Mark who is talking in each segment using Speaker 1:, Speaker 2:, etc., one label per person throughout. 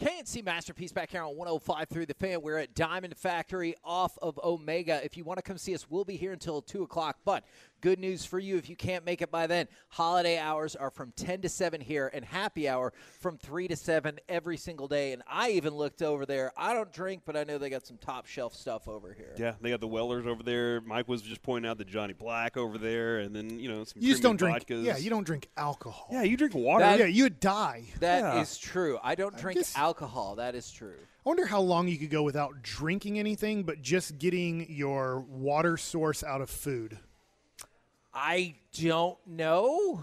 Speaker 1: KNC Masterpiece back here on 105 through the fan. We're at Diamond Factory off of Omega. If you want to come see us, we'll be here until 2 o'clock. But good news for you if you can't make it by then. Holiday hours are from 10 to 7 here, and happy hour from 3 to 7 every single day. And I even looked over there. I don't drink, but I know they got some top shelf stuff over here.
Speaker 2: Yeah, they got the Wellers over there. Mike was just pointing out the Johnny Black over there, and then you know some.
Speaker 3: You just don't drink.
Speaker 2: vodkas.
Speaker 3: Yeah, you don't drink alcohol.
Speaker 2: Yeah, you drink water.
Speaker 1: That-
Speaker 3: yeah, you'd die.
Speaker 1: That is
Speaker 2: Yeah.
Speaker 1: true. I don't drink
Speaker 3: guess-
Speaker 1: alcohol. That is true.
Speaker 3: I wonder how long you could go without drinking anything, but just getting your water source out of food.
Speaker 1: I don't know.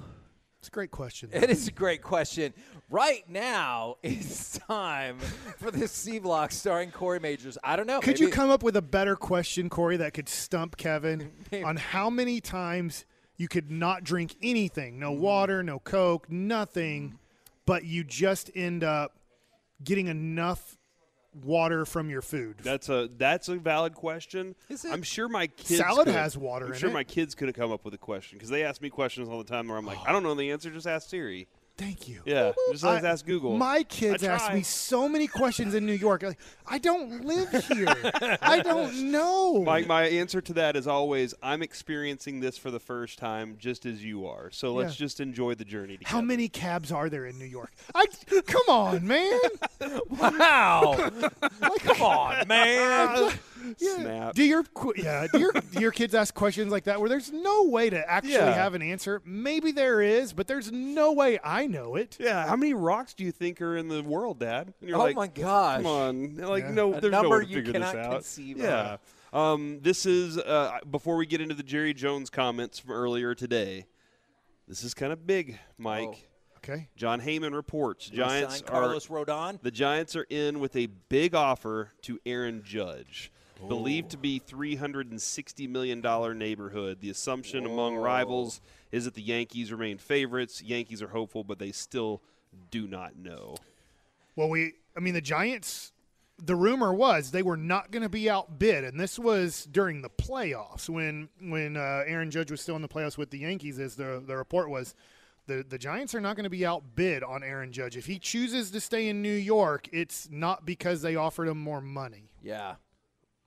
Speaker 3: It's a great question.
Speaker 1: It is a great question. Right now, it's time for the C Block starring Corey Mageors. I don't know.
Speaker 3: Could
Speaker 1: maybe-
Speaker 3: you come up with a better question, Corey, that could stump Kevin on how many times you could not drink anything? No
Speaker 1: Mm-hmm.
Speaker 3: water, no Coke, nothing, but you just end up getting enough water from your food.
Speaker 2: That's a that's a valid question.
Speaker 1: Is it?
Speaker 2: I'm sure my kids
Speaker 3: Salad
Speaker 2: could-
Speaker 3: has water
Speaker 2: I'm
Speaker 3: in
Speaker 2: sure
Speaker 3: it.
Speaker 2: my kids could have come up with a question because they ask me questions all the time where I'm like, I don't know the answer. Just ask Siri.
Speaker 3: Thank you.
Speaker 2: Yeah, just let's
Speaker 3: I-
Speaker 2: ask Google.
Speaker 3: My kids ask me so many questions in New York. Like, I don't live here. I don't know.
Speaker 2: My, my answer to that is always I'm experiencing this for the first time just as you are. So let's
Speaker 3: Yeah.
Speaker 2: just enjoy the journey together.
Speaker 3: How many cabs are there in New York? I come on, man.
Speaker 1: Wow. Come on, man.
Speaker 3: Yeah.
Speaker 2: Snap.
Speaker 3: Do your qu- yeah? Do your do your kids ask questions like that where there's no way to actually
Speaker 2: Yeah.
Speaker 3: have an answer? Maybe there is, but there's no way I know it.
Speaker 2: Yeah, how many rocks do you think are in the world, Dad? And you're
Speaker 1: Oh
Speaker 2: like,
Speaker 1: my gosh.
Speaker 2: Come on, like
Speaker 3: Yeah.
Speaker 2: no,
Speaker 1: A
Speaker 2: there's no
Speaker 1: number
Speaker 2: way to
Speaker 1: you
Speaker 2: figure this
Speaker 1: cannot
Speaker 2: out.
Speaker 1: conceive
Speaker 2: yeah. Um, this is uh, before we get into the Jerry Jones comments from earlier today. This is kind of big, Mike.
Speaker 1: Oh.
Speaker 3: Okay.
Speaker 2: Jon Heyman reports
Speaker 1: You
Speaker 2: Giants
Speaker 1: sign
Speaker 2: are
Speaker 1: Rodon.
Speaker 2: the Giants are in with a big offer to Aaron Judge.
Speaker 1: Oh.
Speaker 2: Believed to be $360 million neighborhood. The assumption among rivals is that the Yankees remain favorites. Yankees are hopeful, but they still do not know.
Speaker 3: Well, we I mean the Giants. The rumor was they were not going to be outbid, and this was during the playoffs when when uh, Aaron Judge was still in the playoffs with the Yankees. As the the report was, the the Giants are not going to be outbid on Aaron Judge. If he chooses to stay in New York, it's not because they offered him more money.
Speaker 1: Yeah.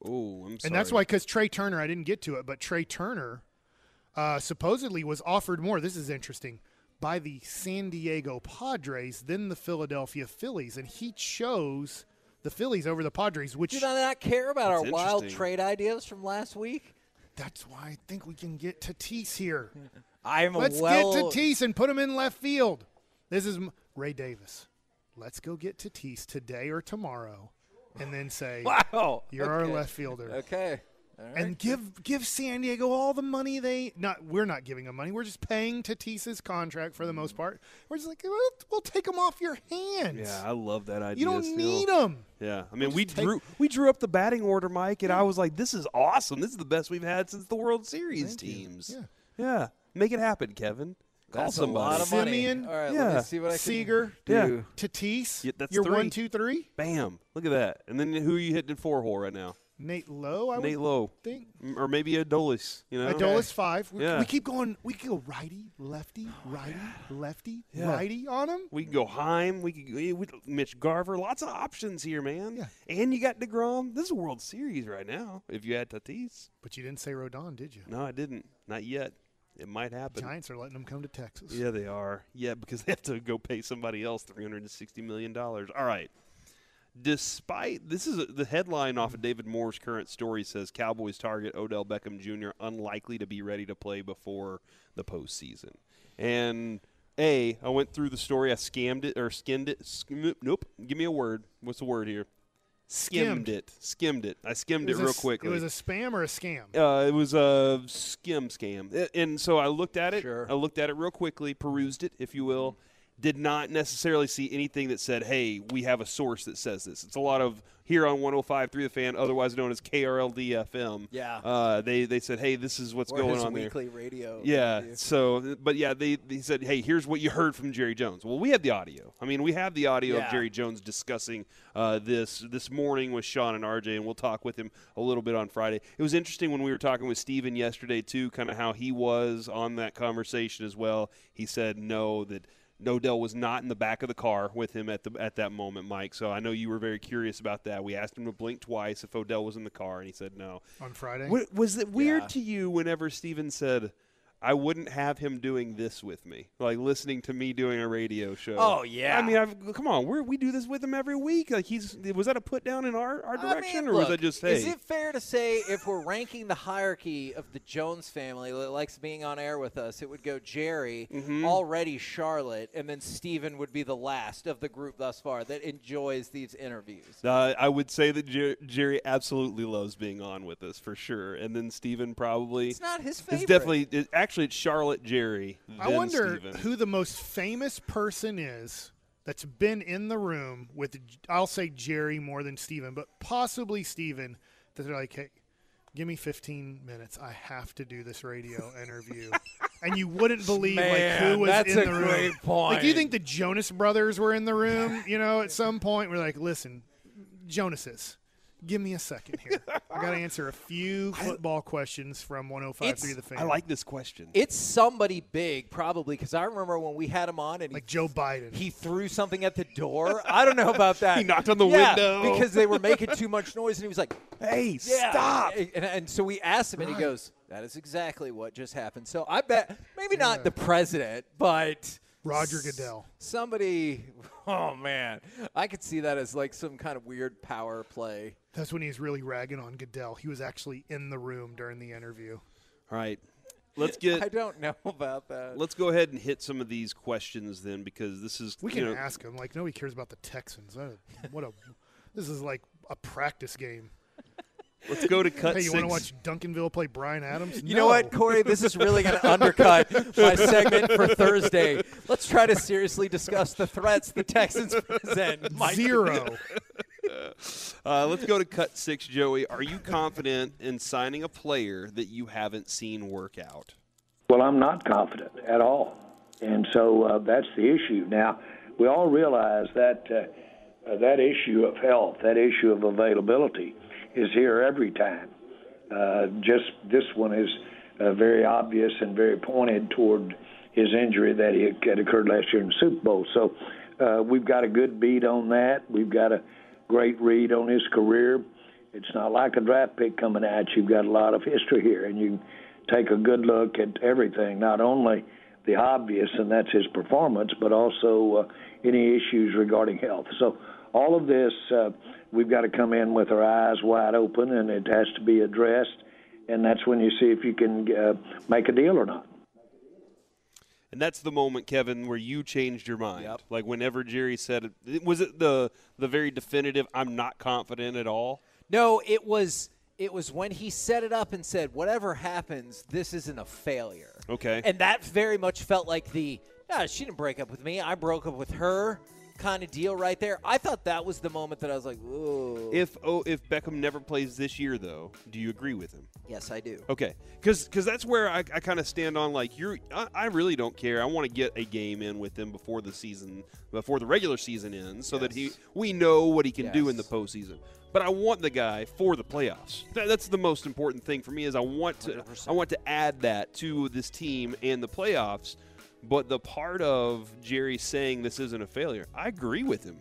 Speaker 2: Oh, I'm sorry.
Speaker 3: And that's why, because Trea Turner, I didn't get to it, but Trea Turner uh, supposedly was offered more. This is interesting by the San Diego Padres than the Philadelphia Phillies, and he chose the Phillies over the Padres, which
Speaker 1: Do you not care about our wild trade ideas from last week?
Speaker 3: that's why I think we can get Tatis here.
Speaker 1: I'm
Speaker 3: Let's
Speaker 1: well.
Speaker 3: get Tatis and put him in left field. This is Ray Davis. Let's go get Tatis today or tomorrow, and then say,
Speaker 1: Wow.
Speaker 3: "You're our left fielder."
Speaker 1: Okay. All right.
Speaker 3: and give give San Diego all the money they not we're not giving them money. We're just paying Tatis's contract for the most part. We're just like we'll, we'll take them off your hands.
Speaker 2: Yeah, I love that idea.
Speaker 3: you don't
Speaker 2: still.
Speaker 3: need them.
Speaker 2: Yeah, I mean,
Speaker 3: We'll
Speaker 2: we
Speaker 3: just take-
Speaker 2: drew we drew up the batting order, Mike, and I was like, "This is awesome. This is the best we've had since the World Series
Speaker 3: Thank you.
Speaker 2: teams."
Speaker 3: Yeah.
Speaker 2: yeah, make it happen, Kevin. Call
Speaker 1: That's a
Speaker 2: somebody.
Speaker 1: lot of money.
Speaker 3: Semien,
Speaker 1: All right, let
Speaker 2: yeah,
Speaker 1: me see what I can
Speaker 3: Seager,
Speaker 2: Yeah.
Speaker 1: do.
Speaker 3: Tatis.
Speaker 2: Yeah, that's
Speaker 3: your
Speaker 2: three.
Speaker 3: one, two, three.
Speaker 2: Bam! Look at that. And then who are you hitting in four hole right now?
Speaker 3: Nate Lowe. I
Speaker 2: Nate
Speaker 3: would
Speaker 2: Lowe,
Speaker 3: think.
Speaker 2: Or maybe Adolis. You know,
Speaker 3: Adolis five. We,
Speaker 2: Yeah.
Speaker 3: we keep going. We can go righty, lefty, righty, lefty,
Speaker 2: Yeah.
Speaker 3: righty on him.
Speaker 2: We can go Heim. We could go we, Mitch Garver. Lots of options here, man.
Speaker 3: Yeah.
Speaker 2: And you got Degrom. This is a World Series right now. If you had Tatis,
Speaker 3: But you didn't say Rodon, did you?
Speaker 2: no, I didn't. Not yet. It might happen.
Speaker 3: Giants are letting them come to Texas.
Speaker 2: Yeah, they are. Yeah, because they have to go pay somebody else three hundred and sixty million dollars. All right. Despite this is a, the headline off of David Moore's current story says Cowboys target Odell Beckham Jr. unlikely to be ready to play before the postseason, and A, I went through the story. I scammed it or skinned it. Skim, nope. Give me a word. What's the word here? Skimmed,
Speaker 3: Skimmed.
Speaker 2: it. Skimmed it. I skimmed it,
Speaker 3: a
Speaker 2: real
Speaker 3: s-
Speaker 2: quickly.
Speaker 3: It was a spam or a scam?
Speaker 2: Uh, it was a skim scam, and so I looked at it.
Speaker 1: Sure.
Speaker 2: I looked at it real quickly, perused it, if you will. Did not necessarily see anything that said, "Hey, we have a source that says this." It's a lot of here on 105 through the fan, otherwise known as KRLD FM.
Speaker 1: Yeah.
Speaker 2: Uh, they they said, "Hey, this is what's
Speaker 1: Or
Speaker 2: going on there."
Speaker 1: weekly radio.
Speaker 2: Yeah.
Speaker 1: interview.
Speaker 2: So, but yeah, they, they said, hey, here's what you heard from Jerry Jones. Well, we have the audio. I mean, we have the audio
Speaker 1: Yeah.
Speaker 2: of Jerry Jones discussing uh, this this morning with Shan and RJ, and we'll talk with him a little bit on Friday. It was interesting when we were talking with Stephen yesterday, too, kind of how he was on that conversation as well. He said no, that. Odell was not in the back of the car with him at the at that moment, Mike. So I know you were very curious about that. We asked him to blink twice if Odell was in the car, and he said no.
Speaker 3: on Friday.
Speaker 2: Wa- Was it weird
Speaker 1: Yeah.
Speaker 2: to you whenever Stephen said, I wouldn't have him doing this with me, like listening to me doing a radio show?
Speaker 1: Oh, yeah.
Speaker 2: I mean, I've, come on, we we do this with him every week. Like he's was that a put down in our, our
Speaker 1: I
Speaker 2: direction,
Speaker 1: mean,
Speaker 2: or was
Speaker 1: look,
Speaker 2: that just hey?
Speaker 1: Is it fair to say if we're ranking the hierarchy of the Jones family that likes being on air with us, it would go Jerry,
Speaker 2: Mm-hmm.
Speaker 1: already Charlotte, and then Stephen would be the last of the group thus far that enjoys these interviews.
Speaker 2: Uh, I would say that Jer- Jerry absolutely loves being on with us for sure, and then Stephen probably.
Speaker 1: It's not his favorite.
Speaker 2: It's definitely it, actually it's Charlotte, Jerry.
Speaker 3: I wonder
Speaker 2: Stephen.
Speaker 3: who the most famous person is that's been in the room with. I'll say Jerry more than Stephen, but possibly Stephen. That they're like, hey, give me 15 minutes. I have to do this radio interview. and you wouldn't believe like who was
Speaker 1: that's
Speaker 3: in
Speaker 1: a
Speaker 3: the room.
Speaker 1: great point.
Speaker 3: Like you think the Jonas Brothers were in the room? You know, at some point we're like, listen, Jonases. Give me a second here. I got to answer a few football questions from 105
Speaker 1: It's-
Speaker 3: the fan.
Speaker 2: I like this question.
Speaker 1: It's somebody big, probably, because I remember when we had him on and he
Speaker 3: like Joe Biden.
Speaker 1: he threw something at the door. I don't know about that.
Speaker 2: He knocked on the
Speaker 1: Yeah,
Speaker 2: window.
Speaker 1: because they were making too much noise, and he was like,
Speaker 2: hey,
Speaker 1: Yeah.
Speaker 2: stop!
Speaker 1: And, and so we asked him, and he goes, "That is exactly what just happened." So I bet maybe not the president, but
Speaker 3: Roger Goodell.
Speaker 1: somebody. Oh man, I could see that as like some kind of weird power play.
Speaker 3: That's when he's really ragging on Goodell. He was actually in the room during the interview.
Speaker 2: All right, let's get
Speaker 1: I don't know about that.
Speaker 2: Let's go ahead and hit some of these questions then, because this is
Speaker 3: We
Speaker 2: you
Speaker 3: can
Speaker 2: know,
Speaker 3: ask him. Like nobody cares about the Texans. What a this is like a practice game.
Speaker 2: Let's go to cut
Speaker 3: Hey, you
Speaker 2: six.
Speaker 3: want to watch Duncanville play Bryan Adams?
Speaker 1: You know what, Corey? This is really going to undercut my segment for Thursday. Let's try to seriously discuss the threats the Texans present. Mike.
Speaker 3: Zero.
Speaker 2: Uh, let's go to cut six, Joey. Are you confident in signing a player that you haven't seen work out?
Speaker 4: Well, I'm not confident at all. And so uh, that's the issue. Now, we all realize that uh, uh, that issue of health, that issue of availability, is here every time. Uh, just this one is uh, very obvious and very pointed toward his injury that he had occurred last year in the Super Bowl. So uh, we've got a good beat on that. We've got a great read on his career. It's not like a draft pick coming at you. You've got a lot of history here, and you take a good look at everything, not only the obvious, and that's his performance, but also uh, any issues regarding health. So all of this, uh, we've got to come in with our eyes wide open, and it has to be addressed. And that's when you see if you can uh, make a deal or not.
Speaker 2: And that's the moment, Kevin, where you changed your mind.
Speaker 1: Yep.
Speaker 2: Like whenever Jerry said it, was it the the very definitive? I'm not confident at all.
Speaker 1: No, it was it was when he set it up and said, "Whatever happens, this isn't a failure."
Speaker 2: Okay.
Speaker 1: And that very much felt like the, "Yeah, she didn't break up with me. I broke up with her." Kind of deal right there. I thought that was the moment that I was like, "Ooh."
Speaker 2: If oh, if Beckham never plays this year, though, do you agree with him?
Speaker 1: yes, I do.
Speaker 2: Okay, because because that's where I, I kind of stand on like you're. I, I really don't care. I want to get a game in with him before the season, before the regular season ends, so that he we know what he can do in the postseason. But I want the guy for the playoffs. That, that's the most important thing for me. Is I want to
Speaker 1: 100%.
Speaker 2: I want to add that to this team and the playoffs. But the part of Jerry saying this isn't a failure, I agree with him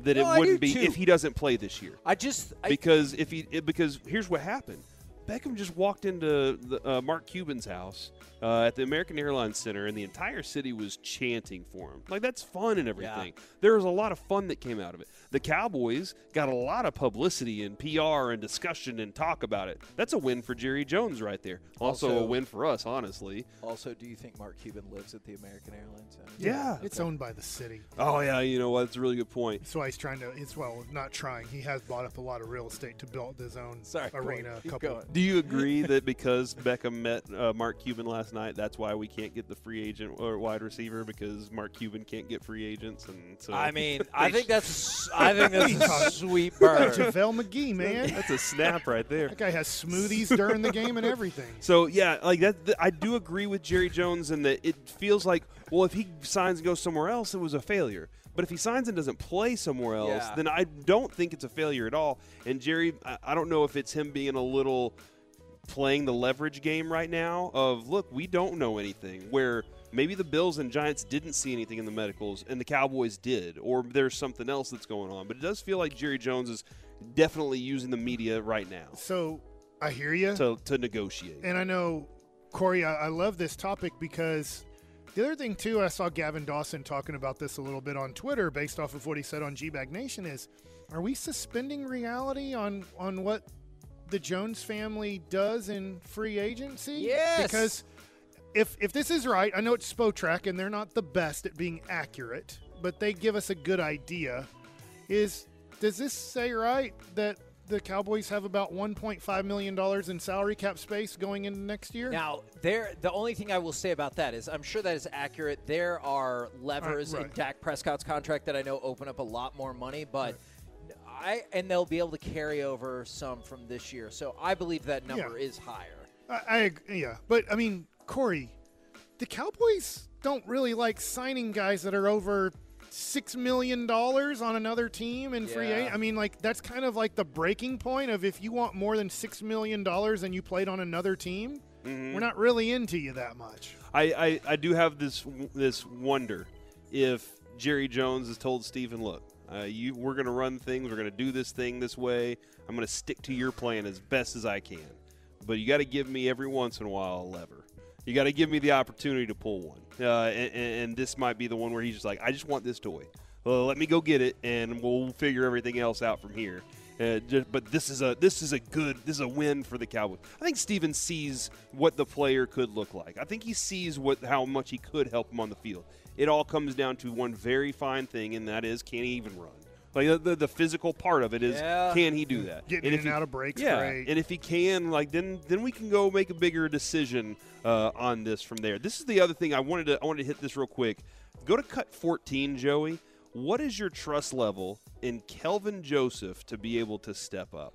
Speaker 2: that
Speaker 1: No,
Speaker 2: it wouldn't be
Speaker 1: too.
Speaker 2: if he doesn't play this year
Speaker 1: I just I,
Speaker 2: because if he it, because here's what happened Beckham just walked into the, uh, Mark Cuban's house uh, at the American Airlines Center, and the entire city was chanting for him. Like that's fun and everything. There was a lot of fun that came out of it. The Cowboys got a lot of publicity and PR and discussion and talk about it. That's a win for Jerry Jones right there. Also,
Speaker 1: Also-
Speaker 2: a win for us, honestly.
Speaker 1: Also, do you think Mark Cuban lives at the American Airlines Center?
Speaker 3: Yeah, it's owned by the city.
Speaker 2: Oh yeah, you know what? That's a really good point.
Speaker 3: That's why he's trying to. It's well, not trying. He has bought up a lot of real estate to build his own
Speaker 1: Sorry,
Speaker 3: arena. A
Speaker 1: Keep
Speaker 3: couple.
Speaker 1: going.
Speaker 2: Do you agree that because Beckham met uh, Mark Cuban last night, that's why we can't get the free agent or wide receiver because Mark Cuban can't get free agents, and so
Speaker 1: I mean, I think that's I think that's a sweet bird.
Speaker 3: JaVale McGee, man.
Speaker 2: that's a snap right there.
Speaker 3: that guy has smoothies during the game and everything.
Speaker 2: So yeah, like that. th- I do agree with Jerry Jones in that it feels like, well, if he signs and goes somewhere else, it was a failure. But if he signs and doesn't play somewhere else,
Speaker 1: Yeah.
Speaker 2: then I don't think it's a failure at all. And Jerry, I, I don't know if it's him being a little playing the leverage game right now of look, we don't know anything. Where maybe the Bills and Giants didn't see anything in the medicals and the Cowboys did, or there's something else that's going on. But it does feel like Jerry Jones is definitely using the media right now
Speaker 3: So I hear you,
Speaker 2: to, to negotiate.
Speaker 3: and I know Corey. I, I love this topic because the other thing too, I saw Gavin Dawson talking about this a little bit on Twitter, based off of what he said on G Bag Nation. Is are we suspending reality on on what the Jones family does in free agency?
Speaker 1: Yes.
Speaker 3: because if if this is right, I know it's Spotrac and they're not the best at being accurate, but they give us a good idea. Is does this say right that the Cowboys have about 1.5 million dollars in salary cap space going into next year?
Speaker 1: Now, there. The only thing I will say about that is, I'm sure that is accurate. There are levers
Speaker 3: Uh,
Speaker 1: in
Speaker 3: right.
Speaker 1: Dak Prescott's contract that I know open up a lot more money, but I and they'll be able to carry over some from this year. So I believe that number is higher.
Speaker 3: I, I yeah, but I mean, Corey, the Cowboys don't really like signing guys that are over six million dollars on another team in free
Speaker 1: Yeah.
Speaker 3: agent. I mean, like that's kind of like the breaking point of if you want more than six million dollars and you played on another team, we're not really into you that much.
Speaker 2: I, I, I do have this this wonder if Jerry Jones has told Stephen, look, uh, you we're going to run things, we're going to do this thing this way. I'm going to stick to your plan as best as I can, but you got to give me every once in a while a lever. You got to give me the opportunity to pull one, uh, and, and this might be the one where he's just like, I just want this toy. Well, let me go get it, and we'll figure everything else out from here. Uh, just, but this is a this is a good this is a win for the Cowboys. I think Stephen sees what the player could look like. I think he sees what how much he could help him on the field. It all comes down to one very fine thing, and that is can he even run? Like the, the, the physical part of it is
Speaker 1: Yeah.
Speaker 2: can he do that?
Speaker 3: Getting
Speaker 2: And
Speaker 3: in
Speaker 2: if
Speaker 3: and
Speaker 2: he-
Speaker 3: out of breaks,
Speaker 2: yeah.
Speaker 3: great.
Speaker 2: And if he can, like then then we can go make a bigger decision uh, on this from there. This is the other thing I wanted to I wanted to hit this real quick. Go to cut 14, Joey. What is your trust level in Kelvin Joseph to be able to step up?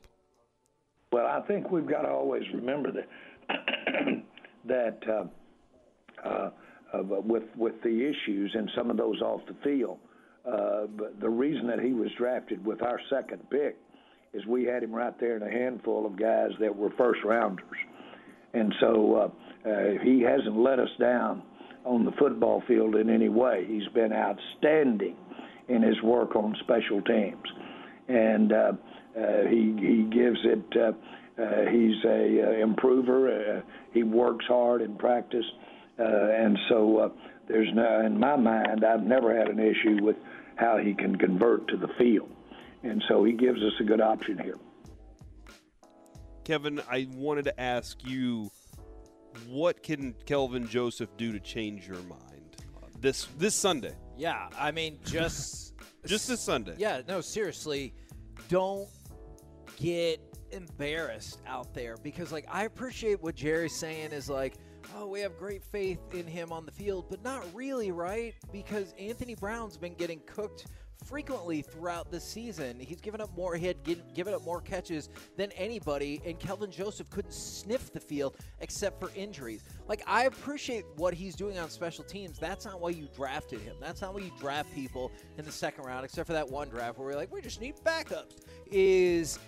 Speaker 4: Well, I think we've got to always remember that that uh, uh, uh, with with the issues and some of those off the field, uh, the reason that he was drafted with our second pick is we had him right there in a handful of guys that were first rounders, and so uh, uh, he hasn't let us down on the football field in any way. He's been outstanding in his work on special teams, and uh, uh, he he gives it. Uh, uh, he's a uh, improver. Uh, he works hard in practice, uh, and so uh, there's no. In my mind, I've never had an issue with how he can convert to the field, and so he gives us a good option here.
Speaker 2: Kevin, I wanted to ask you, what can Kelvin Joseph do to change your mind this this Sunday?
Speaker 1: Yeah, I mean, just
Speaker 2: Just this Sunday.
Speaker 1: Yeah, no, seriously, don't get embarrassed out there because, like, I appreciate what Jerry's saying is like, oh, we have great faith in him on the field, but not really, right? Because Anthony Brown's been getting cooked frequently throughout the season. He's given up more, gi- given up more catches than anybody, and Kelvin Joseph couldn't sniff the field except for injuries. Like, I appreciate what he's doing on special teams. That's not why you drafted him. That's not why you draft people in the second round, except for that one draft where we're like, we just need backups. Is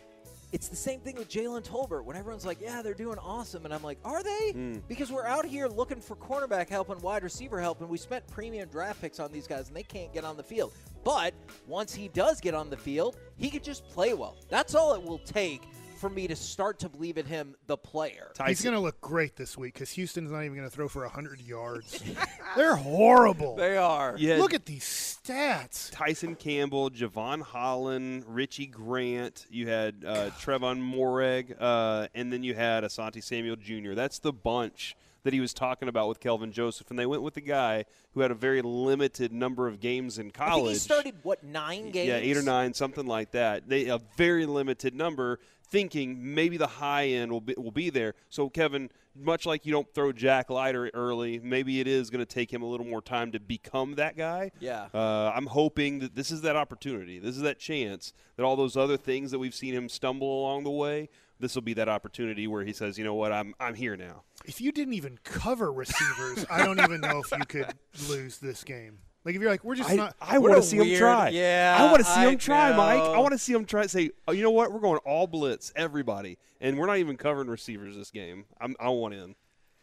Speaker 1: it's the same thing with Jalen Tolbert. When everyone's like, "Yeah, they're doing awesome," and I'm like, "Are they?" Hmm. Because we're out here looking for cornerback help and wide receiver help, and we spent premium draft picks on these guys, and they can't get on the field. But once he does get on the field, he could just play well. That's all it will take for me to start to believe in him, the player.
Speaker 3: He's going to look great this week because Houston's not even going to throw for 100 yards. They're horrible.
Speaker 1: They are.
Speaker 2: Yeah.
Speaker 3: Look at these stats.
Speaker 2: Tyson Campbell, Jevon Holland, Richie Grant. You had uh, Tre'von Moehrig, uh, and then you had Asante Samuel Jr. That's the bunch that he was talking about with Kelvin Joseph, and they went with the guy who had a very limited number of games in college.
Speaker 1: He started what nine games?
Speaker 2: Yeah, eight or nine, something like that. They a very limited number, thinking maybe the high end will be will be there. So Kevin, much like you don't throw Jack Leiter early, maybe it is going to take him a little more time to become that guy.
Speaker 1: Yeah.
Speaker 2: Uh, I'm hoping that this is that opportunity. This is that chance that all those other things that we've seen him stumble along the way. This will be that opportunity where he says, "You know what? I'm I'm here now."
Speaker 3: If you didn't even cover receivers, I don't even know if you could lose this game. Like if you're like, we're just
Speaker 2: I,
Speaker 3: not.
Speaker 2: I want to see him try.
Speaker 1: yeah,
Speaker 2: I want to see
Speaker 1: I
Speaker 2: him try, Mike. I want to see him try. And say, oh, you know what? We're going all blitz, everybody, and we're not even covering receivers this game. I'm, I want in.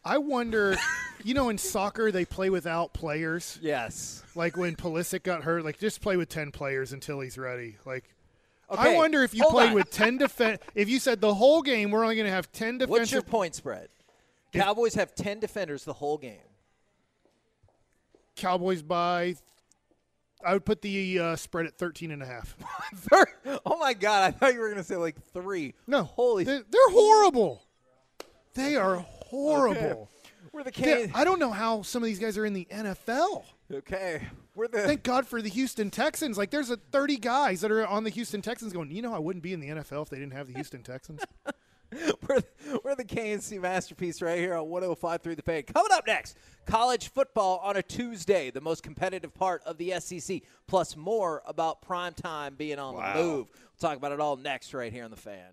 Speaker 3: I wonder, you know, in soccer they play without players.
Speaker 1: Yes.
Speaker 3: Like when Pulisic got hurt, like just play with ten players until he's ready. Like,
Speaker 1: Okay,
Speaker 3: I wonder if you
Speaker 1: hold
Speaker 3: played
Speaker 1: on.
Speaker 3: with ten defense. If you said the whole game we're only going to have ten defensive.
Speaker 1: What's your point spread? Cowboys have ten defenders the whole game.
Speaker 3: Cowboys by. I would put the uh, spread at 13 and a half.
Speaker 1: oh my god! I thought you were going to say like three.
Speaker 3: No,
Speaker 1: holy.
Speaker 3: they're, they're horrible. They are horrible.
Speaker 1: We're the Can-
Speaker 3: I don't know how some of these guys are in the NFL.
Speaker 1: Okay, we're the.
Speaker 3: Thank God for the Houston Texans. Like, there's a 30 guys that are on the Houston Texans going, you know, I wouldn't be in the NFL if they didn't have the Houston Texans.
Speaker 1: we're, we're the KNC masterpiece right here on 105.3 The Fan. Coming up next, college football on a Tuesday, the most competitive part of the SEC, plus more about prime time being on
Speaker 2: Wow.
Speaker 1: the move. We'll talk about it all next right here on The Fan.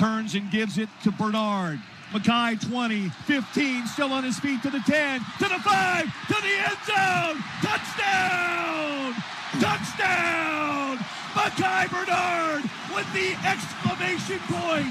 Speaker 5: Turns and gives it to Bernard. Mackay 20, 15, still on his feet to the 10, to the 5, to the end zone. Touchdown! Touchdown! Mackay Bernard with the exclamation point.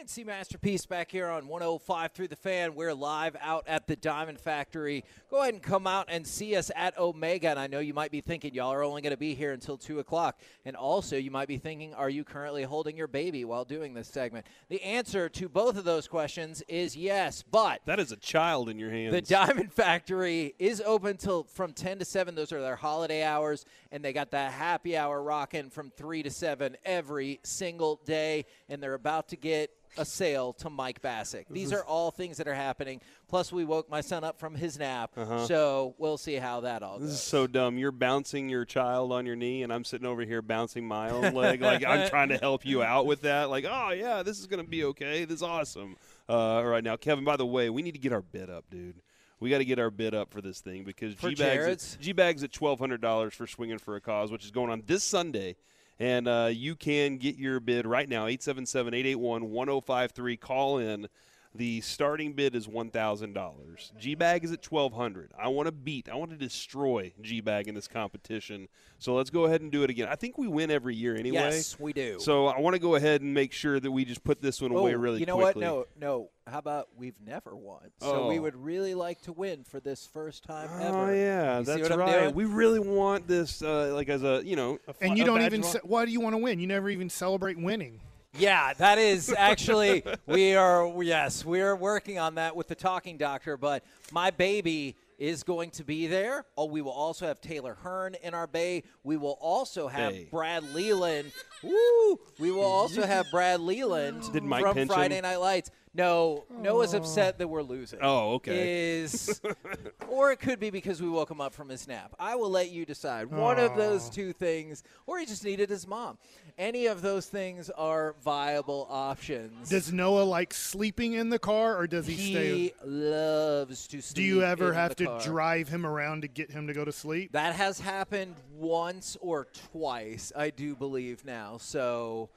Speaker 1: KNC Masterpiece back here on 105 through the fan. We're live out at the Diamond Factory. Go ahead and come out and see us at Omega. And I know you might be thinking y'all are only going to be here until 2 o'clock. And also, you might be thinking, are you currently holding your baby while doing this segment? The answer to both of those questions is yes. But
Speaker 2: That is a child in your hands.
Speaker 1: the Diamond Factory is open till from 10 to 7. Those are their holiday hours, and they got that happy hour rocking from 3 to 7 every single day. And they're about to get a sale to Mike Bassick. These are all things that are happening. Plus, we woke my son up from his nap,
Speaker 2: Uh-huh.
Speaker 1: so we'll see how that all Goes.
Speaker 2: This is so dumb. You're bouncing your child on your knee, and I'm sitting over here bouncing my own leg. Like I'm trying to help you out with that. Like, oh yeah, this is gonna be okay. This is awesome. Uh, right now, Kevin. By the way, we need to get our bid up, dude. We got to get our bid up for this thing because G bags G bags at twelve hundred dollars for swinging for a cause, which is going on this Sunday. And uh, you can get your bid right now, 877-881-1053. Call in. The starting bid is one thousand dollars. G Bag is at twelve hundred. I want to beat. I want to destroy G Bag in this competition. So let's go ahead and do it again. I think we win every year anyway.
Speaker 1: Yes, we do.
Speaker 2: So I want to go ahead and make sure that we just put this one
Speaker 1: Oh,
Speaker 2: away really quickly.
Speaker 1: you know
Speaker 2: quickly.
Speaker 1: what? No, no. How about we've never won? So we
Speaker 2: Oh.
Speaker 1: would really like to win for this first time
Speaker 2: Oh
Speaker 1: ever.
Speaker 2: Oh yeah,
Speaker 1: You see
Speaker 2: that's
Speaker 1: what I'm
Speaker 2: right.
Speaker 1: doing?
Speaker 2: We really want this, uh, like as a you know, a
Speaker 3: And you
Speaker 2: a
Speaker 3: don't even.
Speaker 2: of
Speaker 3: Ce- why do you want to win? You never even celebrate winning.
Speaker 1: Yeah, that is actually we are yes, we are working on that with the talking doctor, but my baby is going to be there. Oh, we will also have Taylor Hearn in our bay. We will also have
Speaker 2: Bay.
Speaker 1: Brad Leland. Woo! We will also have Brad Leland
Speaker 2: Did Mike
Speaker 1: from
Speaker 2: pinch him?
Speaker 1: Friday Night Lights. No, Noah's upset that we're losing.
Speaker 2: Oh, okay.
Speaker 1: Is or it could be because we woke him up from his nap. I will let you decide. One of those two things, or he just needed his mom. Any of those things are viable options.
Speaker 3: Does Noah like sleeping in the car, or does he, stay?
Speaker 1: he loves to sleep.
Speaker 3: Do you ever
Speaker 1: in
Speaker 3: have to
Speaker 1: car.
Speaker 3: drive him around to get him to go to sleep?
Speaker 1: That has happened once or twice, I do believe now. So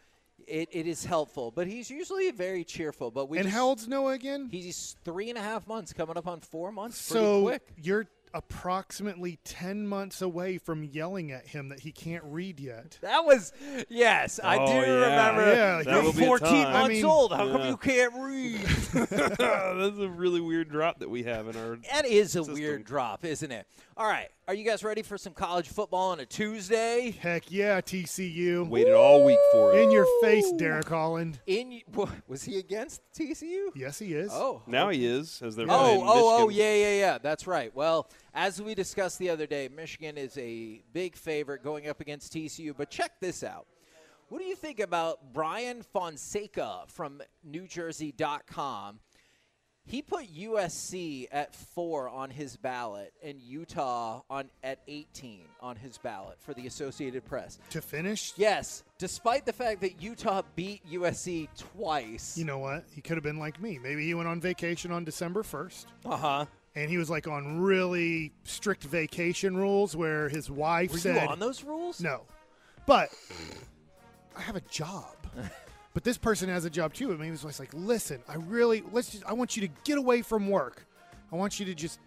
Speaker 1: it, it is helpful, but he's usually very cheerful. But we
Speaker 3: and
Speaker 1: just-
Speaker 3: how old's Noah again?
Speaker 1: He's three and a half months, coming up on four months.
Speaker 3: So
Speaker 1: quick.
Speaker 3: you're approximately 10 months away from yelling at him that he can't read yet.
Speaker 1: That was yes, I
Speaker 2: Oh,
Speaker 1: do
Speaker 2: yeah.
Speaker 1: remember.
Speaker 3: Yeah,
Speaker 1: You're
Speaker 2: That'll be a
Speaker 1: 14 months
Speaker 3: I mean-
Speaker 1: old. How come you can't read?
Speaker 2: That's a really weird drop that we have in our.
Speaker 1: that is a
Speaker 2: System.
Speaker 1: weird drop, isn't it? All right, are you guys ready for some college football on a Tuesday?
Speaker 3: Heck yeah, TCU.
Speaker 2: Waited all week for it.
Speaker 3: In your face, Derek Holland.
Speaker 1: In was he against TCU?
Speaker 3: Yes, he is.
Speaker 1: Oh,
Speaker 2: Now he is, as they're
Speaker 1: Oh,
Speaker 2: playing
Speaker 1: oh, oh,
Speaker 2: Michigan.
Speaker 1: yeah, yeah, yeah. That's right. Well, as we discussed the other day, Michigan is a big favorite going up against TCU. But check this out. What do you think about Brian Fonseca from NewJersey.com? He put USC at four on his ballot and Utah on at 18 on his ballot for the Associated Press.
Speaker 3: To finish,
Speaker 1: Yes, despite the fact that Utah beat USC twice.
Speaker 3: you know what? He could have been like me. Maybe he went on vacation on December 1st.
Speaker 1: uh huh.
Speaker 3: And he was like on really strict vacation rules where his wife
Speaker 1: Were
Speaker 3: said,
Speaker 1: you on those rules?
Speaker 3: No. But I have a job. but this person has a job too. And maybe his wife's like, listen, I really let's just I want you to get away from work. I want you to just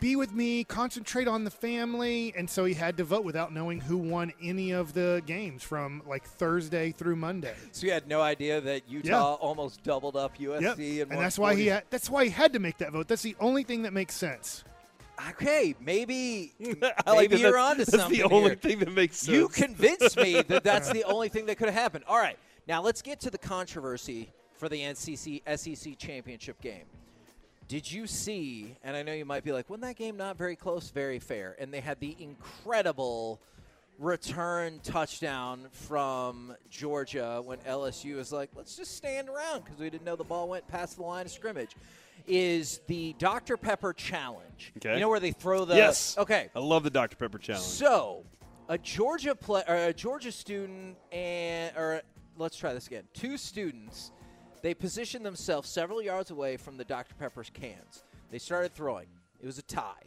Speaker 3: be with me, concentrate on the family. And so he had to vote without knowing who won any of the games from like Thursday through Monday.
Speaker 1: So you had no idea that Utah
Speaker 3: Yeah.
Speaker 1: almost doubled up USC
Speaker 3: Yep.
Speaker 1: and,
Speaker 3: And that's why he had, that's why he had to make that vote. That's the only thing that makes sense.
Speaker 1: Okay, maybe
Speaker 2: I like
Speaker 1: maybe you're
Speaker 2: that's,
Speaker 1: onto
Speaker 2: that's the only
Speaker 1: here.
Speaker 2: thing that makes sense.
Speaker 1: You convinced me that that's the only thing that could have happened. All right, now let's get to the controversy for the NCC SEC championship game. Did you see? And I know you might be like, "Wasn't that game not very close? Very fair." And they had the incredible return touchdown from Georgia when LSU was like, "Let's just stand around" because we didn't know the ball went past the line of scrimmage. Is the Dr Pepper challenge?
Speaker 2: Okay.
Speaker 1: You know where they throw the
Speaker 2: yes.
Speaker 1: Okay.
Speaker 2: I love the Dr Pepper challenge.
Speaker 1: So, a Georgia play, a Georgia student and or let's try this again. Two students, they positioned themselves several yards away from the Dr Pepper's cans. They started throwing. It was a tie.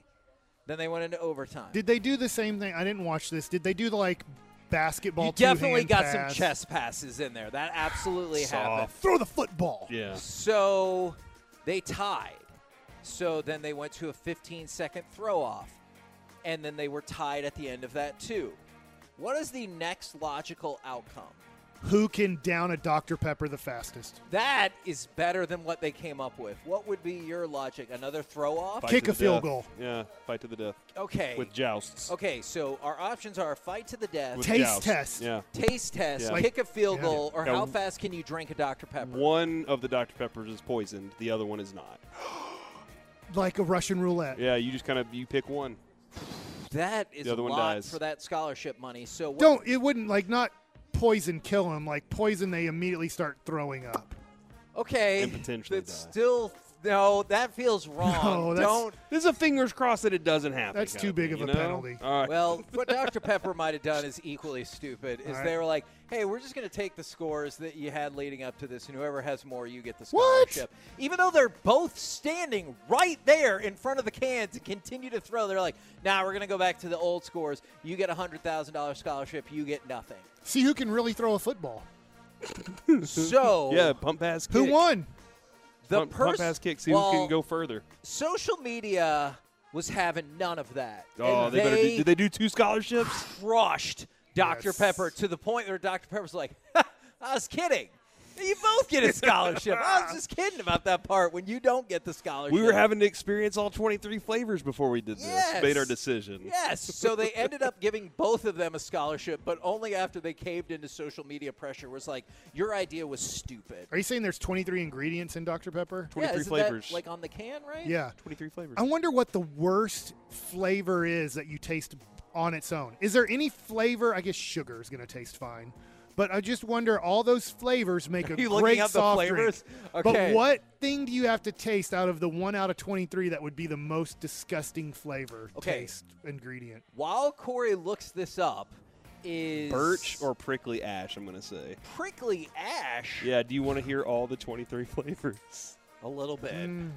Speaker 1: Then they went into overtime.
Speaker 3: Did they do the same thing? I didn't watch this. Did they do the like basketball?
Speaker 1: you definitely got
Speaker 3: pass?
Speaker 1: some chest passes in there. That absolutely happened.
Speaker 3: Throw the football.
Speaker 2: yeah.
Speaker 1: So they tied. So then they went to a 15 second throw off. And then they were tied at the end of that, too. What is the next logical outcome?
Speaker 3: Who can down a Dr Pepper the fastest?
Speaker 1: That is better than what they came up with. What would be your logic? Another throw off?
Speaker 2: Fight
Speaker 3: Kick a field
Speaker 2: death.
Speaker 3: goal.
Speaker 2: Yeah, fight to the death
Speaker 1: Okay.
Speaker 2: with jousts.
Speaker 1: Okay, so our options are fight to the death,
Speaker 2: With
Speaker 3: Taste
Speaker 2: joust.
Speaker 3: test.
Speaker 2: Yeah.
Speaker 1: taste test,
Speaker 2: Yeah.
Speaker 1: kick a field
Speaker 3: Yeah.
Speaker 1: goal, or
Speaker 2: Yeah.
Speaker 1: how fast can you drink a Dr. Pepper?
Speaker 2: One of the Dr Peppers is poisoned. The other one is not.
Speaker 3: Like a Russian roulette.
Speaker 2: Yeah, you just kind of you pick one.
Speaker 1: That is
Speaker 2: The other
Speaker 1: a
Speaker 2: one
Speaker 1: lot
Speaker 2: dies.
Speaker 1: for that scholarship money. So what,
Speaker 3: Don't it wouldn't like not poison kill him. Like poison they immediately start throwing up.
Speaker 1: okay,
Speaker 2: And potentially
Speaker 1: that's
Speaker 2: die.
Speaker 1: still no. That feels wrong.
Speaker 3: No, that's-
Speaker 1: Don't.
Speaker 2: This is a fingers crossed that it doesn't happen.
Speaker 3: That's too big of a
Speaker 2: know?
Speaker 3: penalty.
Speaker 2: All right.
Speaker 1: Well, what Dr. Pepper might have done is equally stupid. Is
Speaker 3: All right.
Speaker 1: they were like, "Hey, we're just going to take the scores that you had leading up to this, and whoever has more, you get the scholarship."
Speaker 3: What?
Speaker 1: scholarship." Even though they're both standing right there in front of the cans and continue to throw, they're like, "Nah, we're going to go back to the old scores. You get a hundred thousand dollars scholarship. You get nothing."
Speaker 3: See who can really throw a football.
Speaker 1: So
Speaker 2: yeah, pump pass.
Speaker 3: Who won?
Speaker 1: The
Speaker 2: pump, pump pass kick, see
Speaker 1: well,
Speaker 2: who can go further.
Speaker 1: Social media was having none of that.
Speaker 2: Oh,
Speaker 1: And
Speaker 2: they, better. Do, did they do two scholarships?
Speaker 1: crushed Dr.
Speaker 3: Yes.
Speaker 1: Pepper to the point where Dr. Pepper's like, I was kidding. You both get a scholarship. I was just kidding about that part when you don't get the scholarship.
Speaker 2: We were having to experience all 23 flavors before we did this. Made our decision.
Speaker 1: Yes. So they ended up giving both of them a scholarship, but only after they caved into social media pressure. Was like, your idea was stupid.
Speaker 3: Are you saying there's 23 ingredients in Dr. Pepper?
Speaker 2: 23
Speaker 1: yeah, isn't
Speaker 2: flavors.
Speaker 1: That, like on the can, right?
Speaker 3: Yeah.
Speaker 2: 23 flavors.
Speaker 3: I wonder what the worst flavor is that you taste on its own. Is there any flavor? I guess sugar is going to taste fine. But I just wonder, all those flavors make a
Speaker 1: you looking
Speaker 3: great
Speaker 1: the
Speaker 3: soft
Speaker 1: flavors?
Speaker 3: drink.
Speaker 1: Okay.
Speaker 3: But what thing do you have to taste out of the one out of 23 that would be the most disgusting flavor,
Speaker 1: Okay.
Speaker 3: taste, ingredient?
Speaker 1: While Corey looks this up, is
Speaker 2: Birch or prickly ash, I'm going to say.
Speaker 1: prickly ash?
Speaker 2: Yeah, do you want to hear all the 23 flavors?
Speaker 1: A little bit.
Speaker 3: Mm.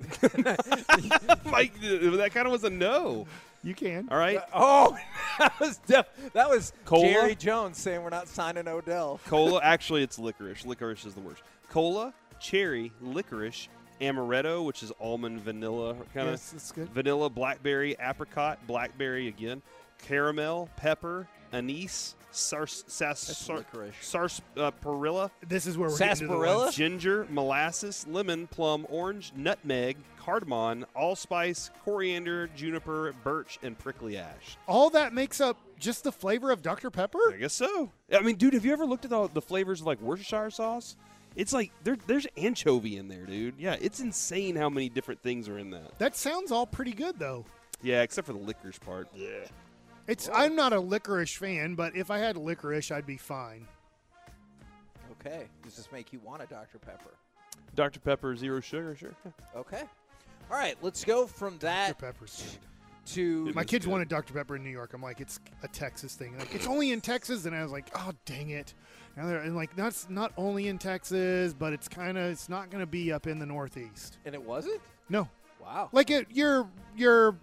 Speaker 2: Mike, uh, that kind of was a no.
Speaker 3: You can.
Speaker 2: All right.
Speaker 1: Oh, that was def- that was
Speaker 2: Cola?
Speaker 1: Jerry Jones saying we're not signing Odell.
Speaker 2: Cola, actually, it's licorice. Licorice is the worst. Cola, cherry, licorice, amaretto, which is almond vanilla kind of.
Speaker 3: Yes, that's good.
Speaker 2: Vanilla, blackberry, apricot, blackberry again, caramel, pepper, anise, sars, sas, sar,
Speaker 1: licorice.
Speaker 2: sarsaparilla, uh,
Speaker 3: This is where we're getting the
Speaker 1: Sarsaparilla?
Speaker 2: ginger, molasses, lemon, plum, orange, nutmeg, cardamom, allspice, coriander, juniper, birch, and prickly ash.
Speaker 3: All that makes up just the flavor of Dr. Pepper?
Speaker 2: I guess so. I mean, dude, have you ever looked at all the flavors of like Worcestershire sauce? It's like there, there's anchovy in there, dude. Yeah, it's insane how many different things are in that.
Speaker 3: That sounds all pretty good, though.
Speaker 2: Yeah, except for the licorice part. Yeah.
Speaker 3: It's. I'm not a licorice fan, but if I had licorice, I'd be fine.
Speaker 1: Okay, does this make you want a Dr. Pepper?
Speaker 2: Dr. Pepper, zero sugar, sure.
Speaker 1: Okay. All right, let's go from that
Speaker 3: Dr. Pepper's good.
Speaker 1: to
Speaker 3: My kids
Speaker 2: good.
Speaker 3: wanted Dr. Pepper in New York. I'm like, it's a Texas thing. Like, it's only in Texas, and I was like, oh dang it. Now they're and like, that's not only in Texas, but it's kind of, it's not going to be up in the Northeast.
Speaker 1: and it wasn't.
Speaker 3: No,
Speaker 1: Wow.
Speaker 3: like it, your your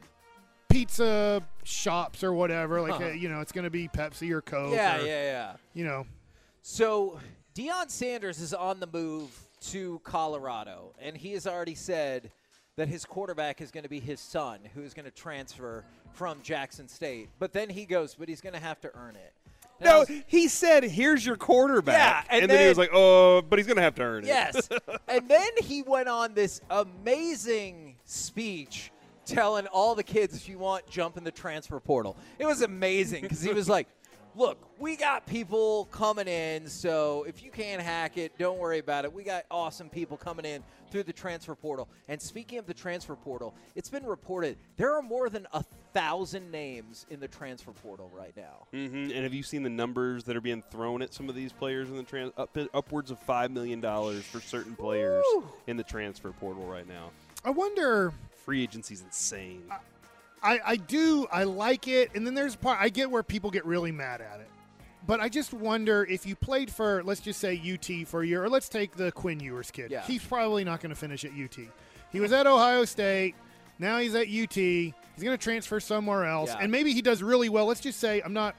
Speaker 3: pizza shops or whatever. Like,
Speaker 1: Huh.
Speaker 3: uh, you know, it's going to be Pepsi or Coke.
Speaker 1: yeah,
Speaker 3: or,
Speaker 1: yeah, yeah.
Speaker 3: You know,
Speaker 1: So Deion Sanders is on the move to Colorado, and he has already said that his quarterback is going to be his son, who is going to transfer from Jackson State. But then he goes, but he's going to have to earn it. And
Speaker 2: No,
Speaker 1: was-
Speaker 2: he said, "Here's your quarterback,"
Speaker 1: Yeah, and
Speaker 2: then, he was like, "Oh, but he's gonna have to earn it."
Speaker 1: Yes. and then he went on this amazing speech telling all the kids, if you want, jump in the transfer portal. It was amazing because he was like, look, we got people coming in, so if you can't hack it, don't worry about it. We got awesome people coming in through the transfer portal. And speaking of the transfer portal, it's been reported there are more than a thousand names in the transfer portal right now.
Speaker 2: hmm And have you seen the numbers that are being thrown at some of these players in the trans up, upwards of five million dollars for certain players in the transfer portal right now?
Speaker 3: I wonder.
Speaker 2: Free agency's insane.
Speaker 3: I, I do I like it, and then there's part I get where people get really mad at it. But I just wonder if you played for let's just say UT for a year, or let's take the Quinn Ewers kid.
Speaker 1: Yeah.
Speaker 3: He's probably not going to finish at UT. He was at Ohio State. Now he's at UT. He's going to transfer somewhere else,
Speaker 1: Yeah.
Speaker 3: and maybe he does really well. Let's just say I'm not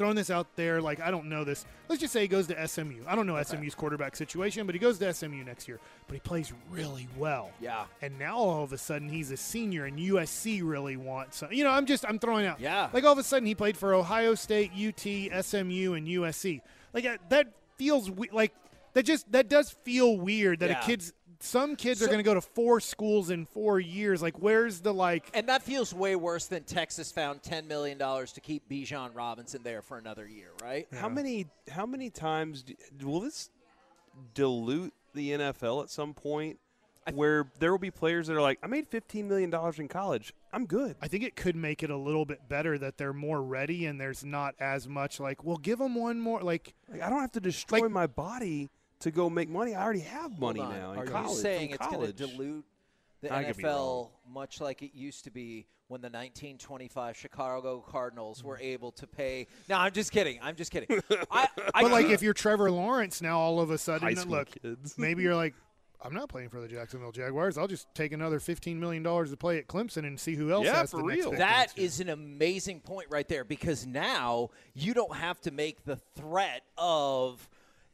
Speaker 3: throwing this out there like I don't know this. Let's just say he goes to SMU. I don't know SMU's quarterback situation, but he goes to SMU next year. But he plays really well.
Speaker 1: Yeah.
Speaker 3: And now all of a sudden he's a senior and USC really wants some. You know, I'm just I'm throwing out.
Speaker 1: Yeah.
Speaker 3: Like all of a sudden he played for Ohio State, UT, SMU, and USC. Like that feels we- like that just that does feel weird that
Speaker 1: Yeah.
Speaker 3: a kid's some kids are going to go to four schools in four years. Like where's the like?
Speaker 1: And that feels way worse than Texas found $10 million to keep Bijan Robinson there for another year, right?
Speaker 2: How many how many times do, will this dilute the NFL at some point where there will be players that are like, I made fifteen million dollars in college. I'm good.
Speaker 3: I think it could make it a little bit better that they're more ready and there's not as much like, well, give them one more. Like,
Speaker 2: Like, I don't have to destroy
Speaker 3: Like-
Speaker 2: my body to go make money. I already have money now in
Speaker 1: Are
Speaker 2: college.
Speaker 1: you saying it's going to dilute the
Speaker 2: I could
Speaker 1: NFL much like it used to be when the 1925 Chicago Cardinals hmm. were able to pay? No, I'm just kidding. I'm just kidding. I, I
Speaker 3: but like if you're Trevor Lawrence now, all of a
Speaker 2: High
Speaker 3: sudden,
Speaker 2: school
Speaker 3: look,
Speaker 2: kids.
Speaker 3: maybe you're like, I'm not playing for the Jacksonville Jaguars. I'll just take another 15 million dollars to play at Clemson and see who else
Speaker 2: Yeah,
Speaker 3: has
Speaker 2: for
Speaker 3: the next
Speaker 2: real.
Speaker 3: pick
Speaker 1: That
Speaker 3: next
Speaker 1: is an amazing point right there because now you don't have to make the threat of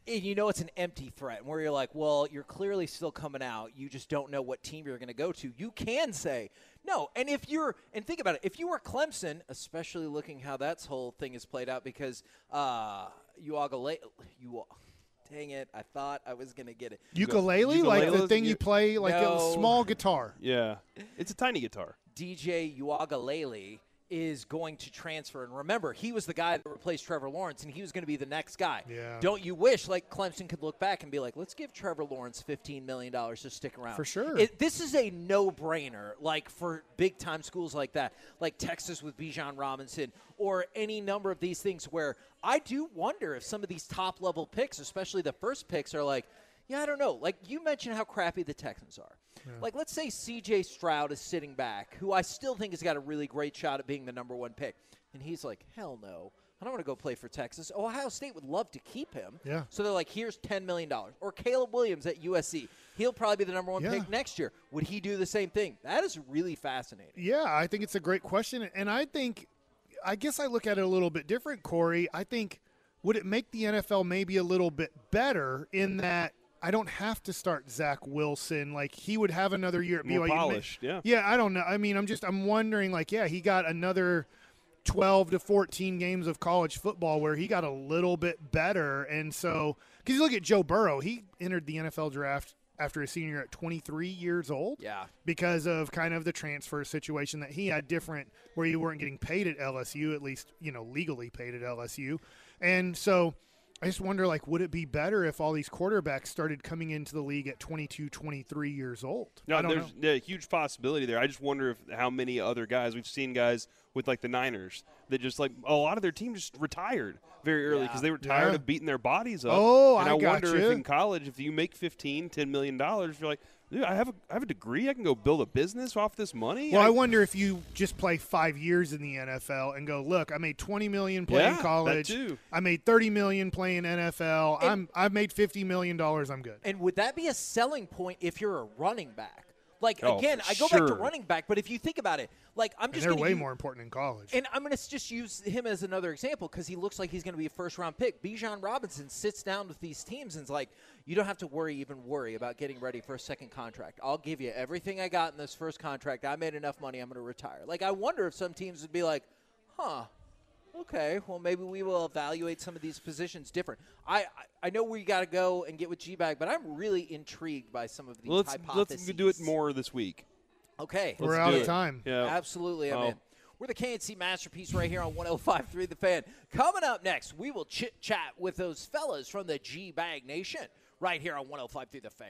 Speaker 1: and you know it's an empty threat and where you're like, well, you're clearly still coming out. You just don't know what team you're going to go to. You can say no. And if you're, and think about it, if you were Clemson, especially looking how that whole thing is played out because uh, Uagale, you, dang it, I thought I was going to get it.
Speaker 3: Ukulele, like the thing you play, like
Speaker 1: No.
Speaker 3: a small guitar.
Speaker 2: Yeah, it's a tiny guitar.
Speaker 1: DJ Uiagalelei is going to transfer. And remember, he was the guy that replaced Trevor Lawrence, and he was going to be the next guy.
Speaker 3: Yeah.
Speaker 1: Don't you wish like Clemson could look back and be like, let's give Trevor Lawrence $15 million to stick around?
Speaker 3: For sure.
Speaker 1: It, this is a no brainer, like for big time schools like that, like Texas with Bijan Robinson, or any number of these things where I do wonder if some of these top level picks, especially the first picks, are like, yeah, I don't know. Like you mentioned how crappy the Texans are. Like let's say C.J. Stroud is sitting back, who I still think has got a really great shot at being the number one pick, and he's like, hell no. I don't want to go play for Texas. Ohio State would love to keep him.
Speaker 3: Yeah.
Speaker 1: So they're like, here's $10 million. Or Caleb Williams at USC. He'll probably be the number one
Speaker 3: Yeah.
Speaker 1: pick next year. Would he do the same thing? That is really fascinating.
Speaker 3: Yeah, I think it's a great question, and I think, I guess I look at it a little bit different, Corey. I think would it make the NFL maybe a little bit better in that I don't have to start Zach Wilson like he would have another year at
Speaker 2: More
Speaker 3: BYU.
Speaker 2: polished, yeah.
Speaker 3: Yeah, I don't know. I mean, I'm just I'm wondering like, yeah, he got another. 12 to 14 games of college football where he got a little bit better. And so, because you look at Joe Burrow, he entered the NFL draft after his senior year at 23 years old
Speaker 1: Yeah.
Speaker 3: because of kind of the transfer situation that he had different where you weren't getting paid at LSU at least you know legally paid at LSU and so I just wonder like would it be better if all these quarterbacks started coming into the league at 22 23 years old
Speaker 2: No, there's
Speaker 3: know
Speaker 2: a huge possibility there. I just wonder if how many other guys we've seen guys with like the Niners that just like a lot of their team just retired very early because they were tired
Speaker 3: Yeah.
Speaker 2: of beating their bodies up.
Speaker 3: Oh,
Speaker 2: and
Speaker 3: I
Speaker 2: I, wonder
Speaker 3: gotcha.
Speaker 2: if in college if you make 15, 10 million dollars, you're like, dude, I have a I have a degree, I can go build a business off this money.
Speaker 3: well, I
Speaker 2: I-
Speaker 3: wonder if you just play five years in the NFL and go, look, I made twenty million playing
Speaker 2: Yeah, that
Speaker 3: college.
Speaker 2: too.
Speaker 3: I made thirty million playing NFL. I'm I've made fifty million dollars. I'm good.
Speaker 1: And would that be a selling point if you're a running back? Like
Speaker 2: Oh,
Speaker 1: again, I go back to running back, but if you think about it, like I'm
Speaker 3: And
Speaker 1: just
Speaker 3: they're
Speaker 1: gonna
Speaker 3: way
Speaker 1: use-
Speaker 3: more important in college.
Speaker 1: And I'm going to just use him as another example because he looks like he's going to be a first round pick. Bijan Robinson sits down with these teams and is like, you don't have to worry, even worry about getting ready for a second contract. I'll give you everything I got in this first contract. I made enough money. I'm going to retire. Like, I wonder if some teams would be like, huh. Okay, well maybe we will evaluate some of these positions different. I I, I know we got to go and get with G bag, but I'm really intrigued by some of these
Speaker 2: let's
Speaker 1: hypotheses.
Speaker 2: let's do it more this week.
Speaker 1: Okay,
Speaker 3: We're
Speaker 2: Let's
Speaker 3: out
Speaker 2: do
Speaker 3: of
Speaker 2: it.
Speaker 3: time.
Speaker 2: Yeah.
Speaker 1: Absolutely, I'm
Speaker 2: Oh.
Speaker 1: in. We're the KNC masterpiece right here on 105.3 The Fan. Coming up next, we will chit chat with those fellas from the G Bag Nation right here on 105.3 The Fan.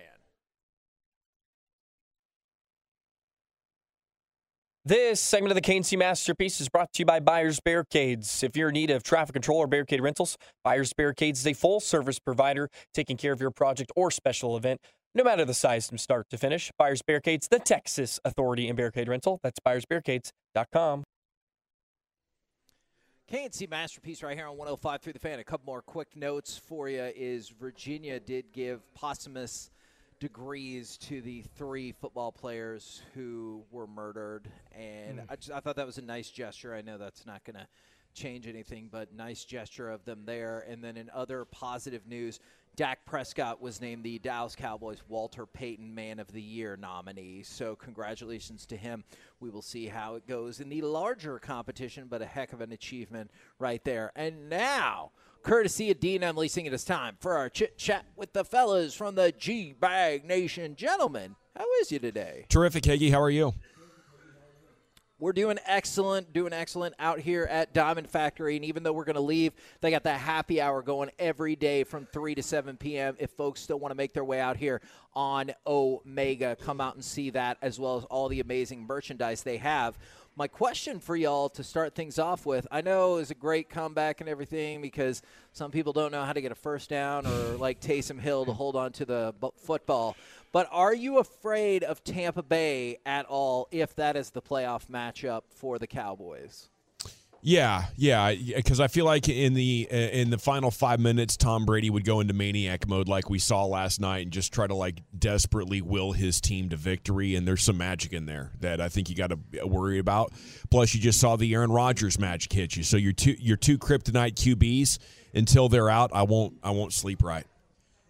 Speaker 6: This segment of the KNC Masterpiece is brought to you by Buyers Barricades. If you're in need of traffic control or barricade rentals, Buyers Barricades is a full service provider taking care of your project or special event, no matter the size from start to finish. Buyers Barricades, the Texas Authority in Barricade Rental. That's buyersbarricades.com.
Speaker 1: KNC Masterpiece right here on 105 through The Fan. A couple more quick notes for you is Virginia did give posthumous degrees to the three football players who were murdered, and hmm. I, just, I thought that was a nice gesture. I know that's not going to change anything, but nice gesture of them there. And then in other positive news, Dak Prescott was named the Dallas Cowboys Walter Payton Man of the Year nominee. So congratulations to him. We will see how it goes in the larger competition, but a heck of an achievement right there. And now, courtesy of Dean M. Leasing, it is time for our chit chat with the fellas from the G Bag Nation. Gentlemen, how is you today?
Speaker 7: Terrific, Hagee. How are you?
Speaker 1: We're doing excellent, doing excellent out here at Diamond Factory. And even though we're going to leave, they got that happy hour going every day from 3 to 7 p.m. If folks still want to make their way out here on Omega, come out and see that as well as all the amazing merchandise they have. My question for y'all to start things off with I know is a great comeback and everything because some people don't know how to get a first down or like Taysom Hill to hold on to the bu- football. But are you afraid of Tampa Bay at all if that is the playoff matchup for the Cowboys?
Speaker 7: Yeah, yeah, because I feel like in the uh, in the final five minutes, Tom Brady would go into maniac mode like we saw last night and just try to like desperately will his team to victory. And there's some magic in there that I think you got to worry about. Plus, you just saw the Aaron Rodgers magic hit you, so your two your two kryptonite QBs until they're out, I won't I won't sleep right.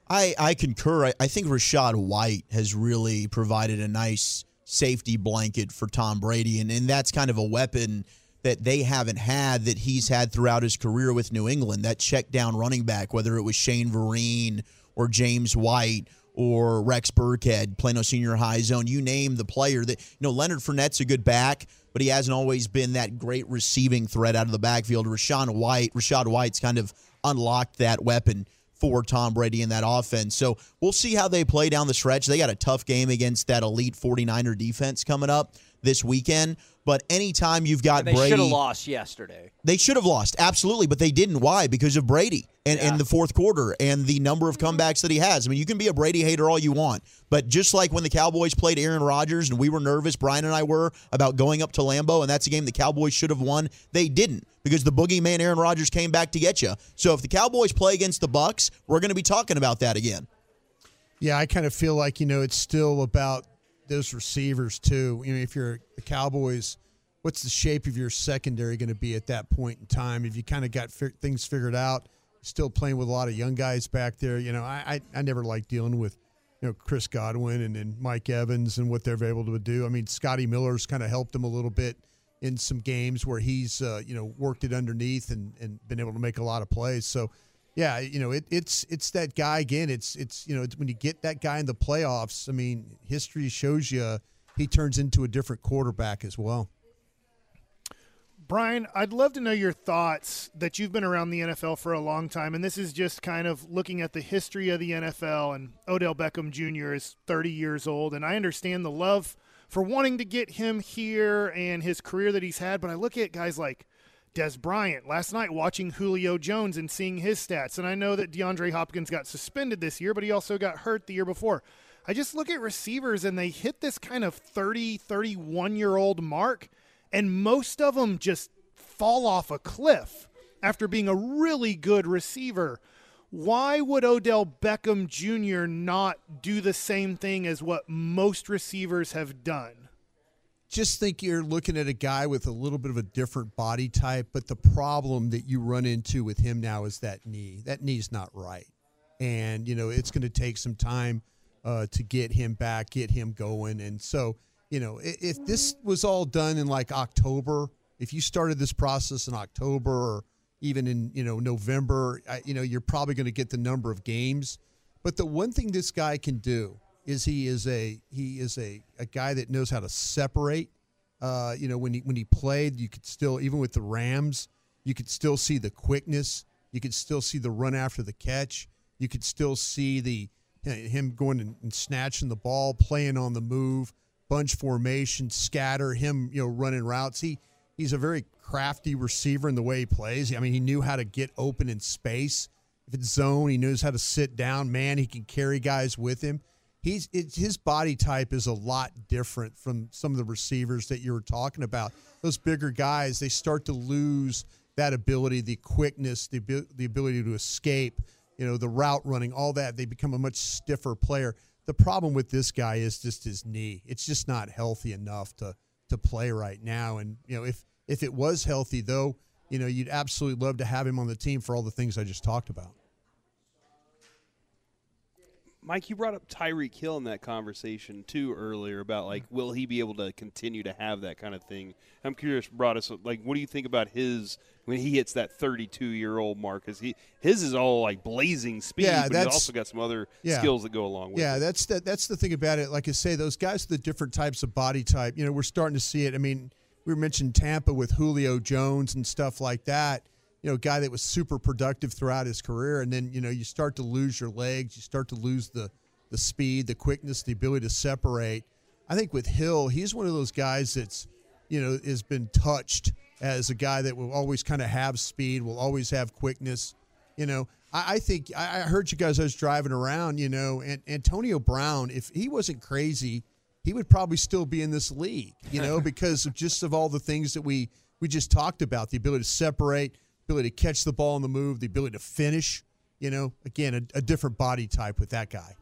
Speaker 8: I, I concur. I, I think Rachaad White has really provided a nice safety blanket for Tom Brady, and, and that's kind of a weapon that they haven't had that he's had throughout his career with New England. That check down running back, whether it was Shane Vereen or James White or Rex Burkhead, Plano Senior High Zone, you name the player that you know Leonard Fournette's a good back, but he hasn't always been that great receiving threat out of the backfield. Rashawn White, Rachaad White's kind of unlocked that weapon for Tom Brady in that offense. So we'll see how they play down the stretch. They got a tough game against that elite 49er defense coming up this weekend. But anytime you've got
Speaker 1: they
Speaker 8: Brady,
Speaker 1: should have lost yesterday.
Speaker 8: They should have lost, absolutely, but they didn't. Why? Because of Brady and,
Speaker 1: Yeah.
Speaker 8: and the fourth quarter and the number of comebacks that he has. I mean, you can be a Brady hater all you want, but just like when the Cowboys played Aaron Rodgers and we were nervous, Brian and I were about going up to Lambeau, and that's a game the Cowboys should have won. They didn't because the boogeyman Aaron Rodgers came back to get you. So if the Cowboys play against the Bucs, we're going to be talking about that again.
Speaker 9: Yeah, I kind of feel like you know it's still about those receivers too. You know, if you're the Cowboys, what's the shape of your secondary going to be at that point in time? If you kind of got fi- things figured out, still playing with a lot of young guys back there. You know, I I, I never like dealing with you know Chris Godwin and, and Mike Evans and what they're able to do. I mean, Scotty Miller's kind of helped them a little bit in some games where he's uh, you know worked it underneath and, and been able to make a lot of plays. So yeah, you know it, it's it's that guy again. It's it's you know it's when you get that guy in the playoffs. I mean, history shows you he turns into a different quarterback as well.
Speaker 3: Brian, I'd love to know your thoughts that you've been around the NFL for a long time, and this is just kind of looking at the history of the NFL. And Odell Beckham Jr. is 30 years old, and I understand the love for wanting to get him here and his career that he's had, but I look at guys like Dez Bryant last night watching Julio Jones and seeing his stats, and I know that DeAndre Hopkins got suspended this year, but he also got hurt the year before. I just look at receivers and they hit this kind of 30, 31 year old mark, and most of them just fall off a cliff after being a really good receiver. Why would Odell Beckham Jr. not do the same thing as what most receivers have done?
Speaker 9: Just think you're looking at a guy with a little bit of a different body type, but the problem that you run into with him now is that knee. That knee's not right. And, you know, it's going to take some time uh, to get him back, get him going. And so, you know, i- if this was all done in like October, if you started this process in October or even in, you know, November, I, you know, you're probably going to get the number of games. But the one thing this guy can do is he is a he is a, a guy that knows how to separate. Uh, you know, when he when he played, you could still even with the Rams, you could still see the quickness. You could still see the run after the catch. You could still see the him going and, and snatching the ball, playing on the move, bunch formation, scatter. Him, you know, running routes. He he's a very crafty receiver in the way he plays. I mean, he knew how to get open in space. If it's zone, he knows how to sit down. Man, he can carry guys with him. He's his body type is a lot different from some of the receivers that you were talking about. Those bigger guys, they start to lose that ability, the quickness, the the ability to escape. You know, the route running, all that. They become a much stiffer player. The problem with this guy is just his knee. It's just not healthy enough to to play right now. And you know, if if it was healthy, though, you know, you'd absolutely love to have him on the team for all the things I just talked about.
Speaker 2: Mike, you brought up Tyreek Hill in that conversation too earlier about like mm-hmm. will he be able to continue to have that kind of thing? I'm curious, brought us like what do you think about his when he hits that 32 year old mark? Because he his is all like blazing speed,
Speaker 9: Yeah,
Speaker 2: but he's also got some other
Speaker 9: Yeah.
Speaker 2: skills that go along with
Speaker 9: Yeah,
Speaker 2: it.
Speaker 9: that's the, that's the thing about it. Like I say, those guys with the different types of body type. You know, we're starting to see it. I mean, we mentioned Tampa with Julio Jones and stuff like that. You know, guy that was super productive throughout his career, and then you know you start to lose your legs, you start to lose the the speed, the quickness, the ability to separate. I think with Hill, he's one of those guys that's you know has been touched as a guy that will always kind of have speed, will always have quickness. You know, I, I think I I heard you guys. I was driving around, you know, and Antonio Brown. If he wasn't crazy, he would probably still be in this league. You know, because of just of all the things that we we just talked about: the ability to separate, ability to catch the ball on the move, the ability to finish. You know, again, a, a different body type with that guy.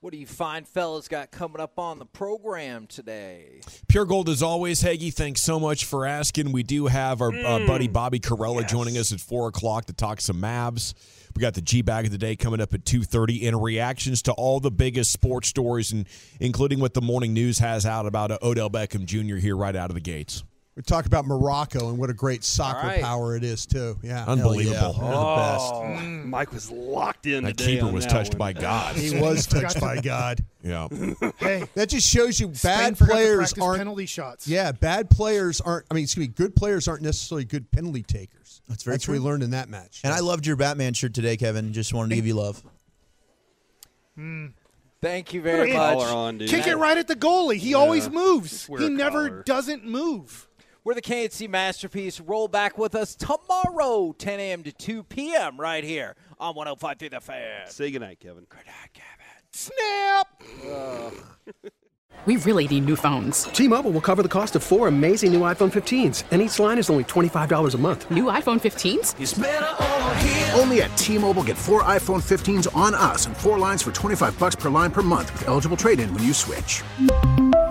Speaker 1: What do you fine fellas got coming up on the program today?
Speaker 7: Pure Gold as always, Haggy. Thanks so much for asking. We do have our uh, buddy Bobby Karalla joining us at four o'clock to talk some Mavs. We got the G bag of the day coming up at two thirty, and reactions to all the biggest sports stories, and including what the morning news has out about uh, Odell Beckham Jr. here right out of the gates.
Speaker 9: We talk about Morocco and what a great soccer
Speaker 1: All right.
Speaker 9: power it is too. Yeah,
Speaker 7: Unbelievable.
Speaker 9: Yeah. They're the oh. best.
Speaker 2: Oh, Mike was locked in.
Speaker 7: That
Speaker 2: today
Speaker 7: keeper
Speaker 2: on
Speaker 7: was
Speaker 2: that
Speaker 7: touched
Speaker 2: one.
Speaker 7: by God.
Speaker 9: He was touched by God.
Speaker 7: Yeah.
Speaker 3: Hey,
Speaker 9: That just shows you bad
Speaker 3: forgot
Speaker 9: players
Speaker 3: practice
Speaker 9: aren't
Speaker 3: penalty shots.
Speaker 9: Yeah, bad players aren't. I mean, excuse me, good players aren't necessarily good penalty takers.
Speaker 8: That's very
Speaker 9: That's what we learned in that match.
Speaker 8: And I loved your Batman shirt today, Kevin. Just wanted to give you love. Hmm.
Speaker 1: Thank you very much.
Speaker 2: On, dude.
Speaker 3: Kick it right at the goalie. He always moves. He never
Speaker 2: collar.
Speaker 3: doesn't move.
Speaker 1: We're the KNC Masterpiece. Roll back with us tomorrow, 10 a.m. to 2 p.m. right here on 105.3 The Fan.
Speaker 2: Say goodnight, Kevin.
Speaker 3: Snap.
Speaker 10: We really need new phones.
Speaker 11: T-Mobile will cover the cost of four amazing new iPhone 15s, and each line is only $25 a month.
Speaker 10: New iPhone 15s?
Speaker 12: Only at T-Mobile get four iPhone 15s on us and four lines for 25 bucks per line per month with eligible trade-in when you switch.